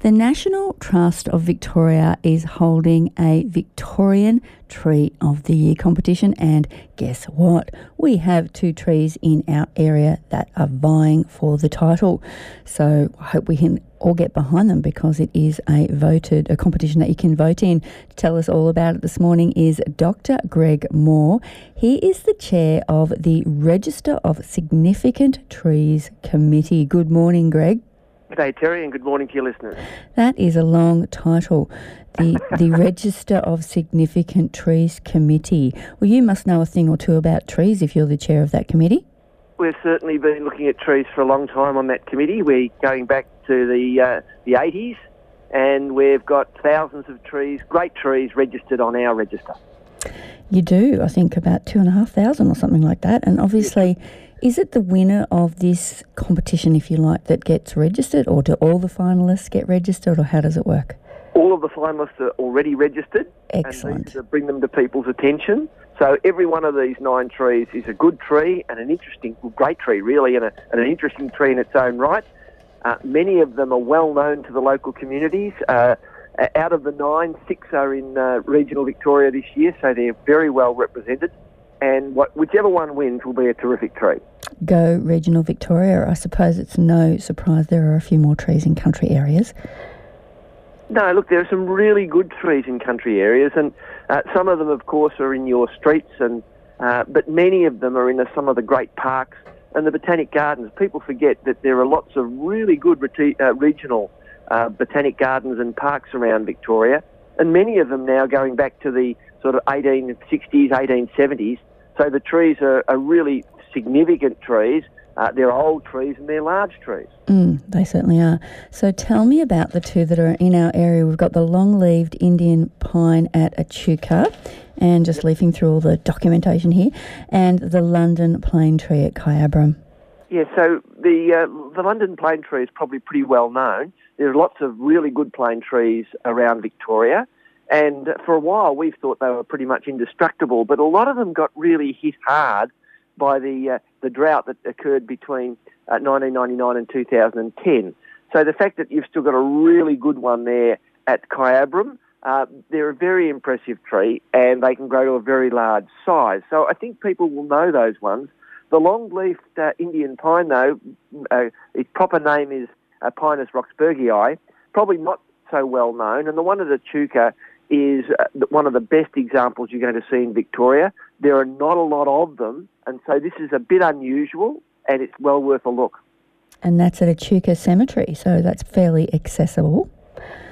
The National Trust of Victoria is holding a Victorian Tree of the Year competition, and guess what? We have two trees in our area that are vying for the title. So I hope we can all get behind them because it is a voted a competition that you can vote in. To tell us all about it this morning is Dr. Greg Moore. He is the chair of the Register of Significant Trees Committee. Good morning, Greg. G'day, Terri, and good morning to your listeners. That is a long title. The, the Register of Significant Trees Committee. Well, you must know a thing or two about trees if you're the chair of that committee. We've certainly been looking at trees for a long time on that committee. We're going back to the uh, the 80s, and we've got thousands of trees, great trees, registered on our register. You do, I think, about two and a half thousand or something like that. And obviously, is it the winner of this competition, if you like, that gets registered, or do all the finalists get registered, or how does it work? All of the finalists are already registered. Excellent. And to bring them to people's attention. So every one of these nine trees is a good tree and an interesting, well, great tree really, and, a, and, an interesting tree in its own right. Uh, many of them are well known to the local communities. Uh, out of the nine, six are in uh, regional Victoria this year, so they're very well represented. And what, whichever one wins will be a terrific tree. Go regional Victoria. I suppose it's no surprise there are a few more trees in country areas. No, look, there are some really good trees in country areas, and uh, some of them, of course, are in your streets, and uh, but many of them are in some of the great parks and the botanic gardens. People forget that there are lots of really good reti- uh, regional uh, botanic gardens and parks around Victoria, and many of them now going back to the sort of 1860s, 1870s. So the trees are, are really significant trees. Uh, they're old trees and they're large trees. Mm, they certainly are. So tell me about the two that are in our area. We've got the long-leaved Indian pine at Echuca, and just leafing through all the documentation here, and the London plane tree at Kyabram. Yeah, so the uh, the London plane tree is probably pretty well known. There are lots of really good plane trees around Victoria, and for a while we've thought they were pretty much indestructible, but a lot of them got really hit hard by the uh, the drought that occurred between uh, 1999 and 2010. So the fact that you've still got a really good one there at Kyabram, uh, they're a very impressive tree and they can grow to a very large size. So I think people will know those ones. The long-leafed uh, Indian pine, though, uh, its proper name is uh, Pinus roxburghii, probably not so well known. And the one at Echuca is uh, one of the best examples you're going to see in Victoria. There are not a lot of them, and so this is a bit unusual, and it's well worth a look. And that's at Echuca Cemetery, so that's fairly accessible.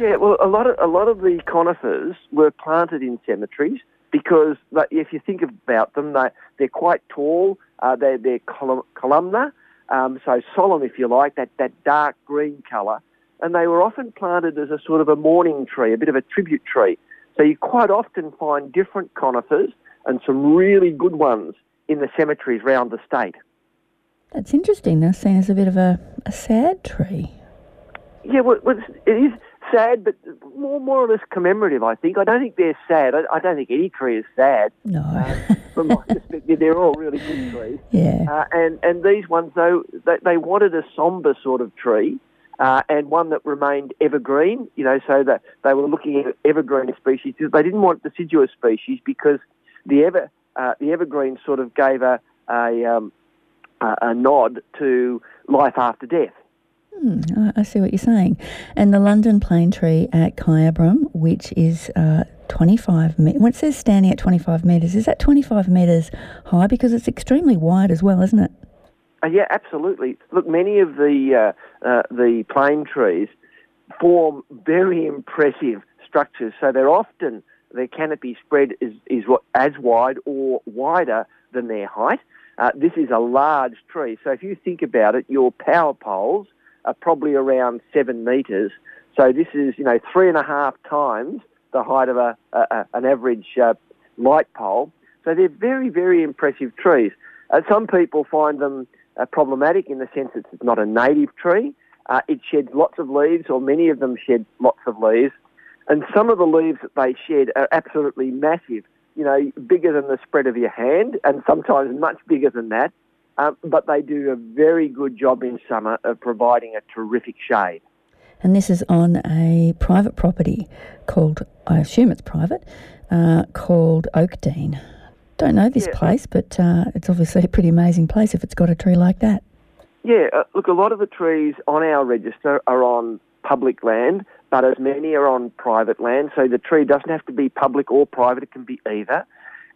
Yeah, well, a lot of a lot of the conifers were planted in cemeteries because if you think about them, they they're quite tall. Uh, they're they're colum- columnar, um, so solemn, if you like, that that dark green colour and they were often planted as a sort of a mourning tree, a bit of a tribute tree. So you quite often find different conifers and some really good ones in the cemeteries around the state. That's interesting. They're seen as a bit of a, a sad tree. Yeah, well, it is sad, but more more or less commemorative. I think. I don't think they're sad. I, I don't think any tree is sad. No. Uh, from my perspective, they're all really good trees. Yeah. Uh, and and these ones though, they, they wanted a sombre sort of tree uh, and one that remained evergreen. You know, so that they were looking at evergreen species. They didn't want deciduous species because the ever uh, the evergreen sort of gave a a, um, a, nod to life after death. Hmm, I see what you're saying. And the London plane tree at Kyabram, which is uh, 25 metres, when it says standing at 25 metres, is that 25 metres high? Because it's extremely wide as well, isn't it? Uh, yeah, absolutely. Look, many of the uh, uh, the plane trees form very impressive structures. So they're often their canopy spread is is what, as wide or wider than their height. Uh, this is a large tree. So if you think about it, your power poles are probably around seven metres. So this is you know three and a half times the height of a, a an average uh, light pole. So they're very very impressive trees. Uh, some people find them uh, problematic in the sense that it's not a native tree. Uh, it sheds lots of leaves, or many of them shed lots of leaves. And some of the leaves that they shed are absolutely massive, you know, bigger than the spread of your hand, and sometimes much bigger than that. Um, but they do a very good job in summer of providing a terrific shade. And this is on a private property called, I assume it's private, uh, called Oak Dene. Don't know this yeah. place, but uh, it's obviously a pretty amazing place if it's got a tree like that. Yeah, uh, look, a lot of the trees on our register are on public land, but as many are on private land, so the tree doesn't have to be public or private, it can be either.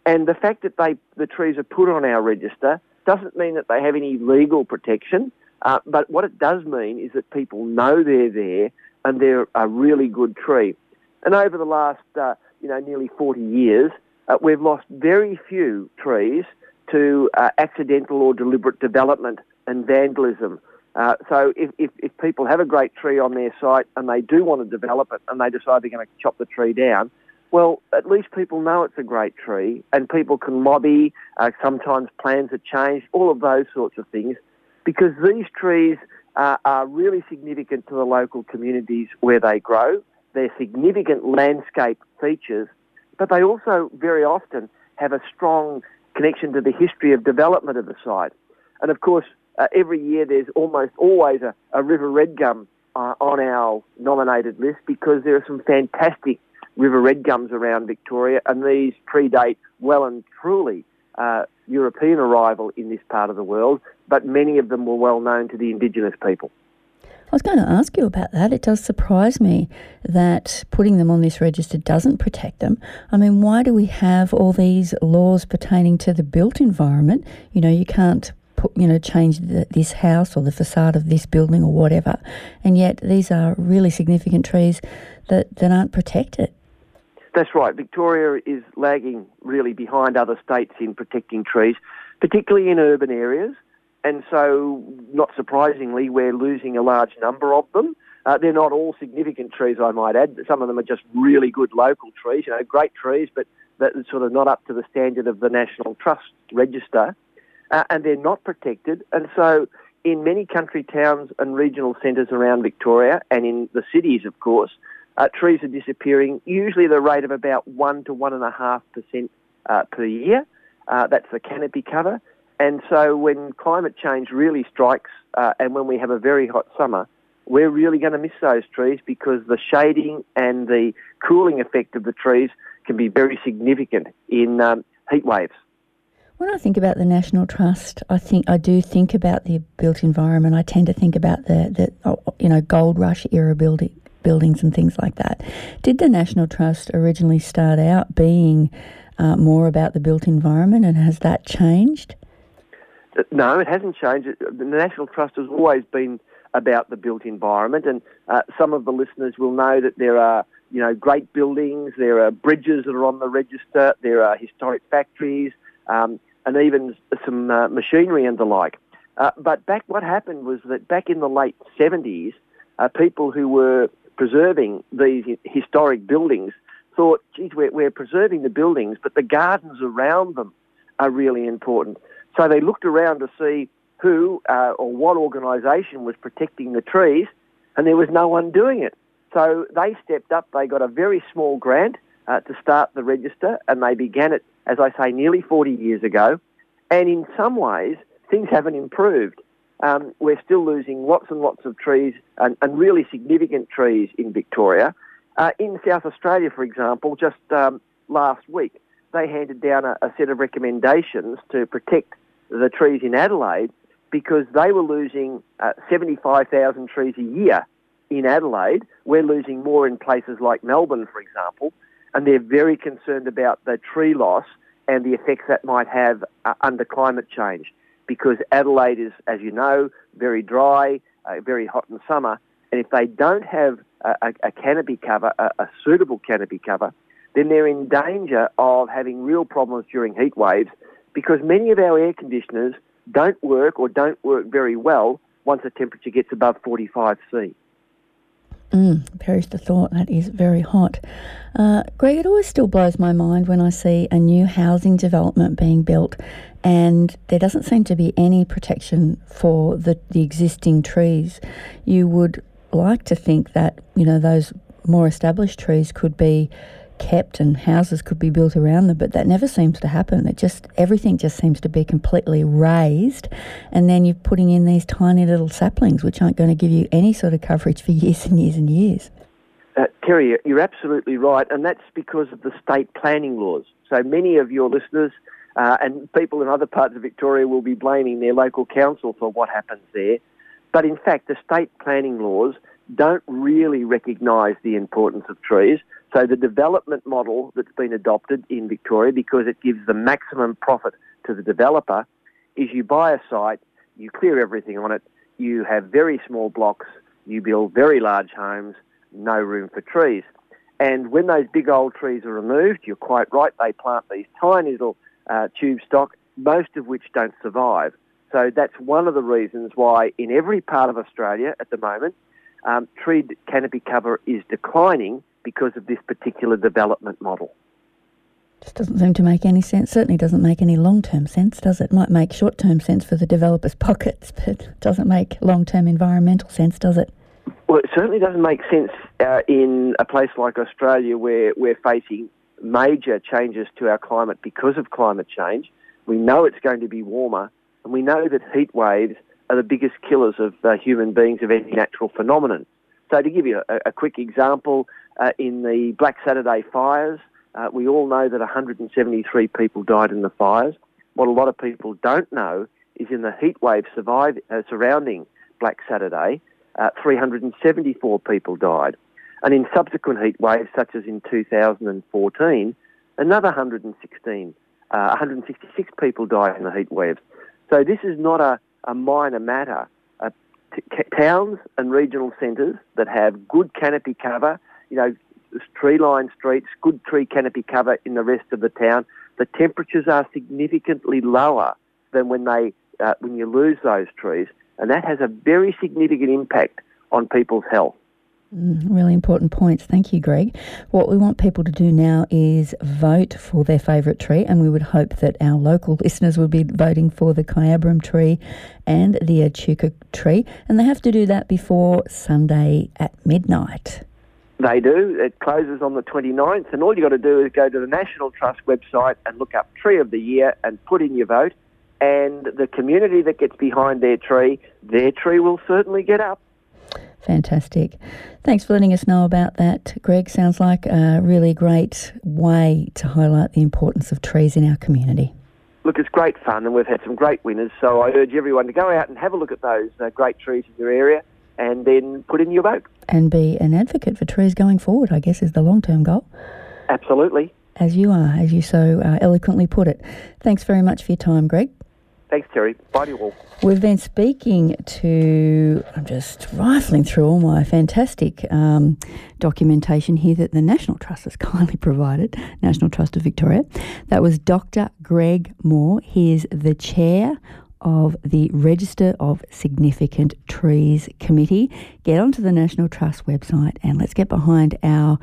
And the fact that they the trees are put on our register doesn't mean that they have any legal protection, uh, but what it does mean is that people know they're there and they're a really good tree. And over the last, uh, you know, nearly 40 years, uh, we've lost very few trees to uh, accidental or deliberate development and vandalism. Uh, so if, if, if, people have a great tree on their site and they do want to develop it and they decide they're going to chop the tree down, well, at least people know it's a great tree and people can lobby. Uh, sometimes plans are changed, all of those sorts of things, because these trees uh, are really significant to the local communities where they grow. They're significant landscape features, but they also very often have a strong connection to the history of development of the site. And of course, uh, every year there's almost always a, a river red gum uh, on our nominated list because there are some fantastic river red gums around Victoria, and these predate well and truly uh, European arrival in this part of the world, but many of them were well known to the Indigenous people. I was going to ask you about that. It does surprise me that putting them on this register doesn't protect them. I mean, why do we have all these laws pertaining to the built environment? You know, you can't put, you know, change the, this house or the facade of this building or whatever. And yet these are really significant trees that, that aren't protected. That's right. Victoria is lagging really behind other states in protecting trees, particularly in urban areas. And so, not surprisingly, we're losing a large number of them. Uh, they're not all significant trees, I might add. Some of them are just really good local trees, you know, great trees, but that are sort of not up to the standard of the National Trust Register uh, and they're not protected. And so, in many country towns and regional centres around Victoria, and in the cities, of course, uh, trees are disappearing, usually at a rate of about 1 to 1.5% uh, per year. Uh, that's the canopy cover. And so, when climate change really strikes uh, and when we have a very hot summer, we're really going to miss those trees because the shading and the cooling effect of the trees can be very significant in um, heat waves. When I think about the National Trust, I think I do think about the built environment. I tend to think about the, the oh, you know gold rush era building buildings and things like that. Did the National Trust originally start out being uh, more about the built environment, and has that changed? No, it hasn't changed. The National Trust has always been about the built environment, and uh, some of the listeners will know that there are you know great buildings, there are bridges that are on the register, there are historic factories. Um, and even some uh, machinery and the like. Uh, but back, what happened was that back in the late 70s, uh, people who were preserving these historic buildings thought, geez, we're, we're preserving the buildings, but the gardens around them are really important. So they looked around to see who uh, or what organisation was protecting the trees, and there was no one doing it. So they stepped up. They got a very small grant uh, to start the register, and they began it as I say, nearly 40 years ago. And in some ways, things haven't improved. Um, we're still losing lots and lots of trees and, and really significant trees in Victoria. Uh, in South Australia, for example, just um, last week, they handed down a, a set of recommendations to protect the trees in Adelaide because they were losing uh, 75,000 trees a year in Adelaide. We're losing more in places like Melbourne, for example and they're very concerned about the tree loss and the effects that might have uh, under climate change. Because Adelaide is, as you know, very dry, uh, very hot in summer, and if they don't have a, a, canopy cover, a, a suitable canopy cover, then they're in danger of having real problems during heat waves because many of our air conditioners don't work or don't work very well once the temperature gets above 45 C. Mm, perish the thought. That is very hot. Uh, Greg, it always still blows my mind when I see a new housing development being built and there doesn't seem to be any protection for the, the existing trees. You would like to think that, you know, those more established trees could be kept and houses could be built around them, but that never seems to happen. It just everything just seems to be completely razed, and then you're putting in these tiny little saplings, which aren't going to give you any sort of coverage for years and years and years. Uh, you're absolutely right, and that's because of the state planning laws. So many of your listeners uh, and people in other parts of Victoria will be blaming their local council for what happens there. But in fact, the state planning laws don't really recognise the importance of trees. So the development model that's been adopted in Victoria, because it gives the maximum profit to the developer, is you buy a site, you clear everything on it, you have very small blocks, you build very large homes, no room for trees. And when those big old trees are removed, you're quite right, they plant these tiny little uh, tube stock, most of which don't survive. So that's one of the reasons why in every part of Australia at the moment, um, tree canopy cover is declining because of this particular development model. Just doesn't seem to make any sense. Certainly doesn't make any long term sense, does it? Might make short term sense for the developers' pockets, but doesn't make long term environmental sense, does it? Well, it certainly doesn't make sense uh, in a place like Australia where we're facing major changes to our climate because of climate change. We know it's going to be warmer, and we know that heat waves are the biggest killers of uh, human beings of any natural phenomenon. So, to give you a, a quick example, uh, in the Black Saturday fires, uh, we all know that 173 people died in the fires. What a lot of people don't know is in the heat wave survive, uh, surrounding Black Saturday, uh, 374 people died. And in subsequent heat waves, such as in 2014, another 116, uh, 166 people died in the heat waves. So this is not a, a minor matter. T- towns and regional centres that have good canopy cover, you know, tree-lined streets, good tree canopy cover in the rest of the town, the temperatures are significantly lower than when they uh, when you lose those trees, and that has a very significant impact on people's health. Mm, really important points. Thank you, Greg. What we want people to do now is vote for their favourite tree, and we would hope that our local listeners will be voting for the Kyabram tree and the Echuca tree, and they have to do that before Sunday at midnight. They do. It closes on the 29th, and all you've got to do is go to the National Trust website and look up Tree of the Year and put in your vote. And the community that gets behind their tree, their tree will certainly get up. Fantastic. Thanks for letting us know about that, Greg. Sounds like a really great way to highlight the importance of trees in our community. Look, it's great fun, and we've had some great winners. So I urge everyone to go out and have a look at those uh, great trees in your area and then put in your vote. And be an advocate for trees going forward, I guess, is the long term goal. Absolutely. As you are, as you so uh, eloquently put it. Thanks very much for your time, Greg. Thanks, Terri. Bye to you all. We've been speaking to, I'm just rifling through all my fantastic um, documentation here that the National Trust has kindly provided, National Trust of Victoria. That was Dr. Greg Moore. He is the chair of the Register of Significant Trees Committee. Get onto the National Trust website and let's get behind our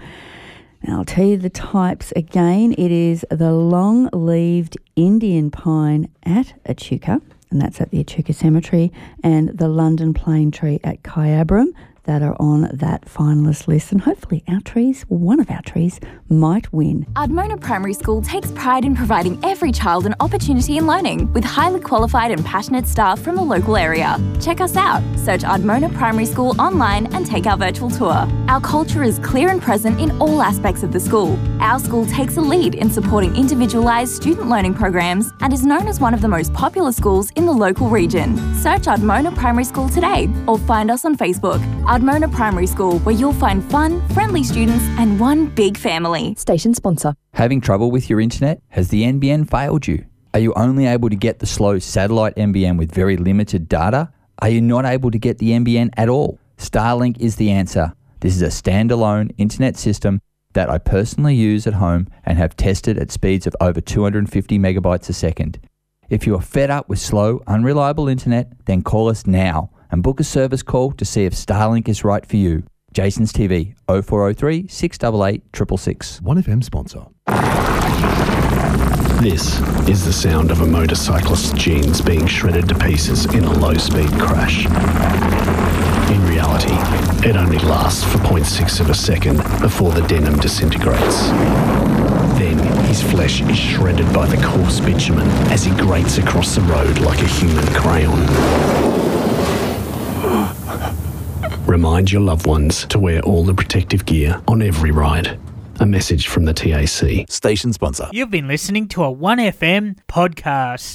now, I'll tell you the types again. It is the long leaved Indian pine at Echuca, and that's at the Echuca Cemetery, and the London plane tree at Kyabram that are on that finalist list, and hopefully our trees, one of our trees, might win. Ardmona Primary School takes pride in providing every child an opportunity in learning with highly qualified and passionate staff from the local area. Check us out. Search Ardmona Primary School online and take our virtual tour. Our culture is clear and present in all aspects of the school. Our school takes a lead in supporting individualised student learning programs and is known as one of the most popular schools in the local region. Search Ardmona Primary School today or find us on Facebook. Ardmona Primary School, where you'll find fun, friendly students, and one big family. Station sponsor. Having trouble with your internet? Has the NBN failed you? Are you only able to get the slow satellite NBN with very limited data? Are you not able to get the NBN at all? Starlink is the answer. This is a standalone internet system that I personally use at home and have tested at speeds of over 250 megabytes a second. If you are fed up with slow, unreliable internet, then call us now and book a service call to see if Starlink is right for you. Jason's TV 0403 688 666. 1FM sponsor. This is the sound of a motorcyclist's jeans being shredded to pieces in a low speed crash. In reality, it only lasts for 0.6 of a second before the denim disintegrates. Then his flesh is shredded by the coarse bitumen as he grates across the road like a human crayon. Remind your loved ones to wear all the protective gear on every ride. A message from the TAC. Station sponsor. You've been listening to a 1FM podcast.